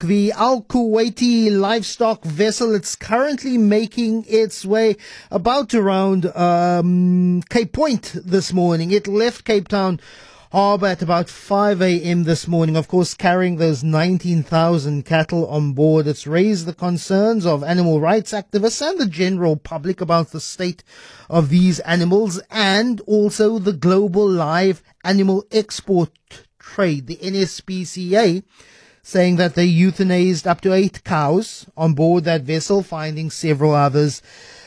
the Al Kuwaiti livestock vessel. It's currently making its way about around um, Cape Point this morning. It left Cape Town Harbour at about 5 a.m. this morning, of course, carrying those 19,000 cattle on board. It's raised the concerns of animal rights activists and the general public about the state of these animals and also the global live animal export trade, the NSPCA saying that they euthanized up to eight cows on board that vessel, finding several others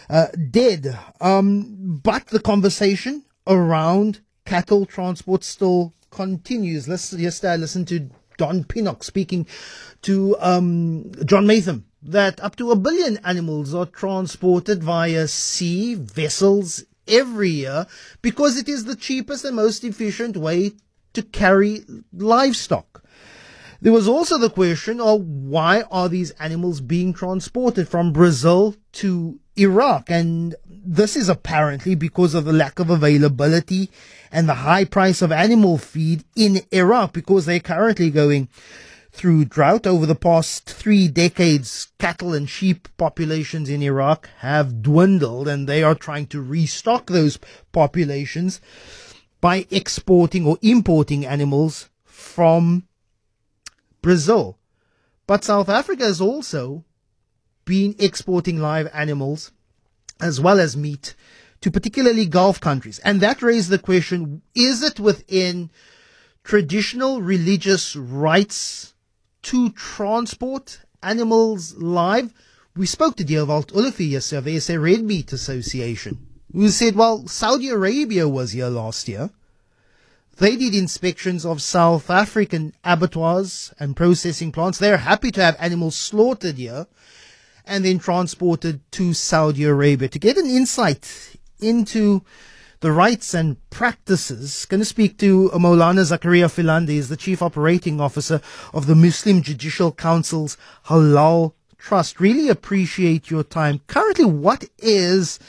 uh, dead. Um, but the conversation around cattle transport still continues. Let's yesterday I listened to Don Pinnock speaking to um, John Maytham that up to a billion animals are transported via sea vessels every year because it is the cheapest and most efficient way to carry livestock. There was also the question of why are these animals being transported from Brazil to Iraq? And this is apparently because of the lack of availability and the high price of animal feed in Iraq because they're currently going through drought over the past three decades. Cattle and sheep populations in Iraq have dwindled and they are trying to restock those populations by exporting or importing animals from Brazil. But South Africa has also been exporting live animals as well as meat to particularly Gulf countries. And that raised the question, is it within traditional religious rights to transport animals live? We spoke to Dewald Olivier yesterday, the SA Red Meat Association, who said, well, Saudi Arabia was here last year. They did inspections of South African abattoirs and processing plants. They're happy to have animals slaughtered here and then transported to Saudi Arabia to get an insight into the rights and practices. Going to speak to Mowlana Zakariya Philander, is the Chief Operating Officer of the Muslim Judicial Council's Halal Trust. Really appreciate your time. Currently, what is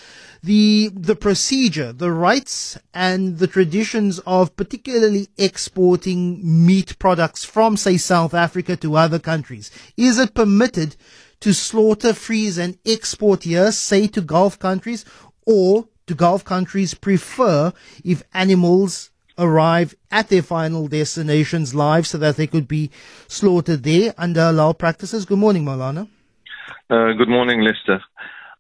the the procedure, the rights and the traditions of particularly exporting meat products from say South Africa to other countries. Is it permitted to slaughter, freeze and export here, say to Gulf countries, or do Gulf countries prefer if animals arrive at their final destinations live so that they could be slaughtered there under halal practices? Good morning, Mowlana. Uh, good morning, Lester.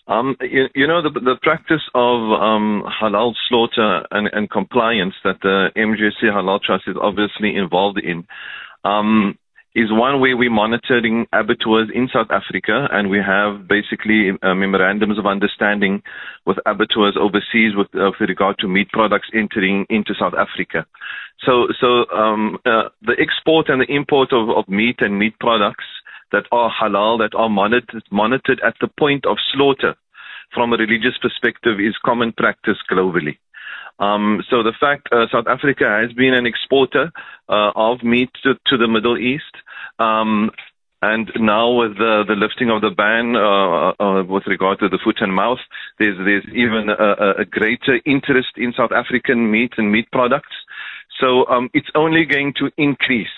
Um, you, you, know, the, the practice of um, halal slaughter and, and, compliance that the MJC Halal Trust is obviously involved in um, is one way we're monitoring abattoirs in South Africa, and we have basically uh, memorandums of understanding with abattoirs overseas with, uh, with, regard to meat products entering into South Africa. So, so um, uh, the export and the import of, of meat and meat products that are halal, that are monitored, monitored at the point of slaughter from a religious perspective is common practice globally. Um, so the fact uh, South Africa has been an exporter uh, of meat to, to, the Middle East, um, and now with the, the, lifting of the ban uh, uh with regard to the foot and mouth, there's, there's even a, a, greater interest in South African meat and meat products. So um, it's only going to increase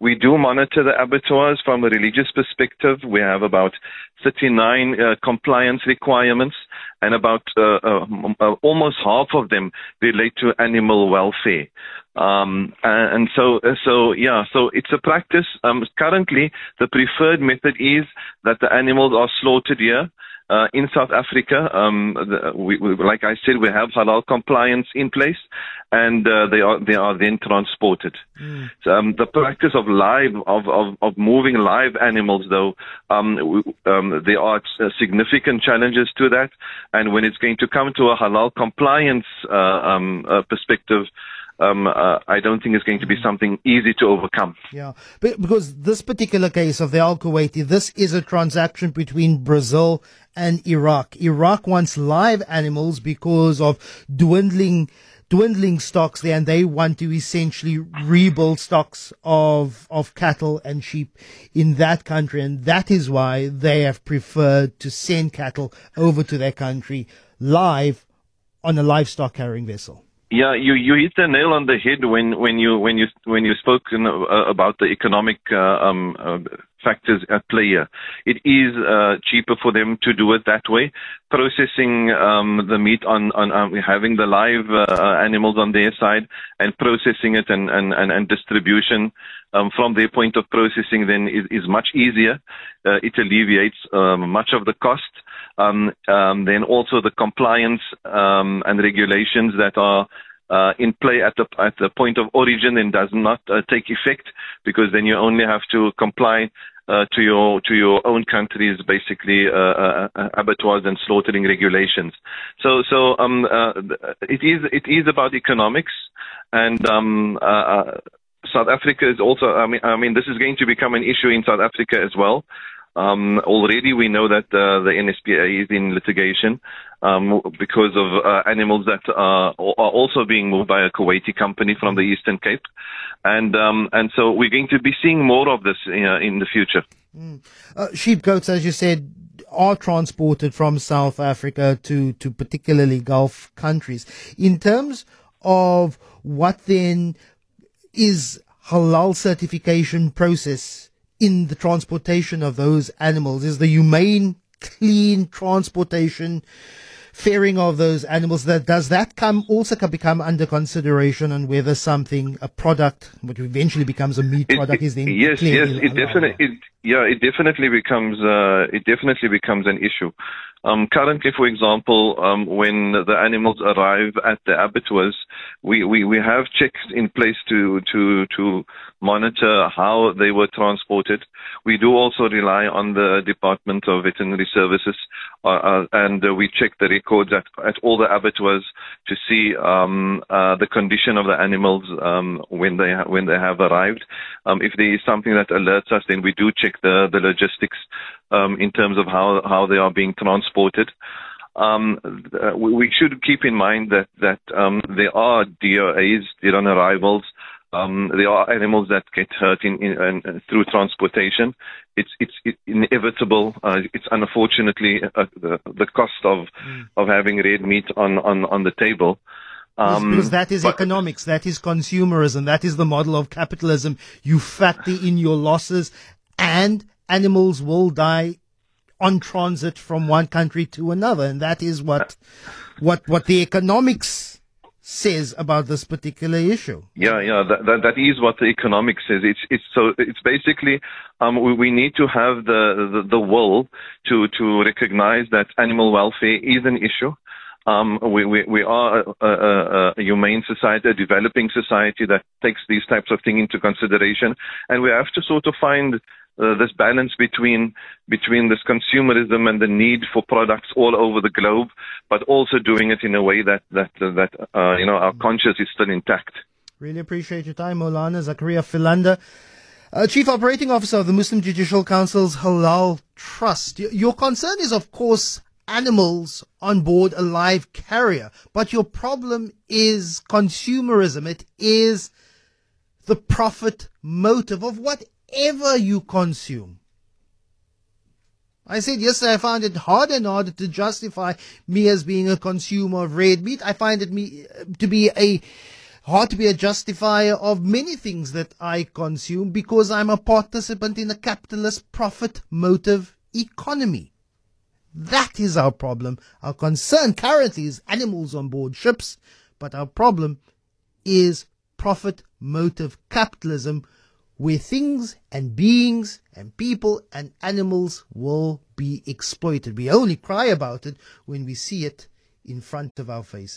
we do monitor the abattoirs from a religious perspective. We have about 39 uh, compliance requirements, and about uh, uh, uh, almost half of them relate to animal welfare. Um, and, so, uh, so yeah, so it's a practice. Um, currently, the preferred method is that the animals are slaughtered here. Uh, in South Africa, um, the, we, we, like I said, we have halal compliance in place, and uh, they are they are then transported. Mm. So, um, the practice of live of, of, of moving live animals, though, um, um, there are significant challenges to that, and when it's going to come to a halal compliance uh, um, uh, perspective, um, uh, I don't think it's going to be something easy to overcome. Yeah, but because this particular case of the Al Kuwaiti, this is a transaction between Brazil and Iraq. Iraq wants live animals because of dwindling dwindling stocks there and they want to essentially rebuild stocks of of cattle and sheep in that country and that is why they have preferred to send cattle over to their country live on a livestock carrying vessel. Yeah, you, you hit the nail on the head when, when you when you when you spoke uh, about the economic uh, um, uh, factors at play here. It is uh, cheaper for them to do it that way, processing um, the meat on, on um, having the live uh, animals on their side and processing it and, and, and, and distribution um, from their point of processing then is, is much easier. Uh, it alleviates um, much of the cost. Um, um, then also the compliance um, and regulations that are uh, in play at the at the point of origin and does not uh, take effect because then you only have to comply uh, to your to your own country's basically uh, uh, uh, abattoirs and slaughtering regulations. So so um, it is it is about economics and um, South Africa is also I mean I mean this is going to become an issue in South Africa as well. Um, already we know that uh, the NSPCA is in litigation um, because of uh, animals that are, are, also being moved by a Kuwaiti company from the Eastern Cape, and um, and so we're going to be seeing more of this uh, in the future. Mm. Uh, sheep goats, as you said, are transported from South Africa to to particularly Gulf countries. In terms of what then is halal certification process in the transportation of those animals? Is the humane, clean transportation, fairing of those animals that does that come also can become under consideration and whether something a product which eventually becomes a meat product it, is then yes yes it definitely yeah it definitely becomes uh, it definitely becomes an issue um, currently, for example, um, when the animals arrive at the abattoirs, we, we, we have checks in place to, to, to monitor how they were transported. We do also rely on the Department of Veterinary Services, uh, uh, and uh, we check the records at, at all the abattoirs to see um, uh, the condition of the animals um, when they ha- when they have arrived. Um, if there is something that alerts us, then we do check the the logistics um, in terms of how how they are being transported. Um, uh, we should keep in mind that that um, there are DOAs, dead on arrivals. Um, there are animals that get hurt in, in, in, through transportation. It's it's inevitable. Uh, it's unfortunately uh, the, the cost of mm. of having red meat on on on the table. Um, because that is but, economics, that is consumerism, that is the model of capitalism. You factor in your losses and animals will die on transit from one country to another. And that is what, what, what the economics says about this particular issue. Yeah, yeah, that, that, that is what the economics says. It's, it's so, it's basically, um, we, we need to have the, the, the will to, to recognize that animal welfare is an issue. Um, we, we, we are a, a, a, humane society, a developing society that takes these types of things into consideration. And we have to sort of find uh, this balance between between this consumerism and the need for products all over the globe, but also doing it in a way that that uh, that uh, you know our conscience is still intact. Really appreciate your time, Mowlana Zakariya Philander. Uh, Chief Operating Officer of the Muslim Judicial Council's Halal Trust. Your concern is, of course, animals on board a live carrier, but your problem is consumerism. It is the profit motive of what whatever you consume. I said yesterday I found it hard and hard to justify me as being a consumer of red meat. I find it me uh, to be a hard to be a justifier of many things that I consume because I'm a participant in a capitalist profit motive economy. That is our problem. Our concern currently is animals on board ships, but our problem is profit motive capitalism where things and beings and people and animals will be exploited. We only cry about it when we see it in front of our face.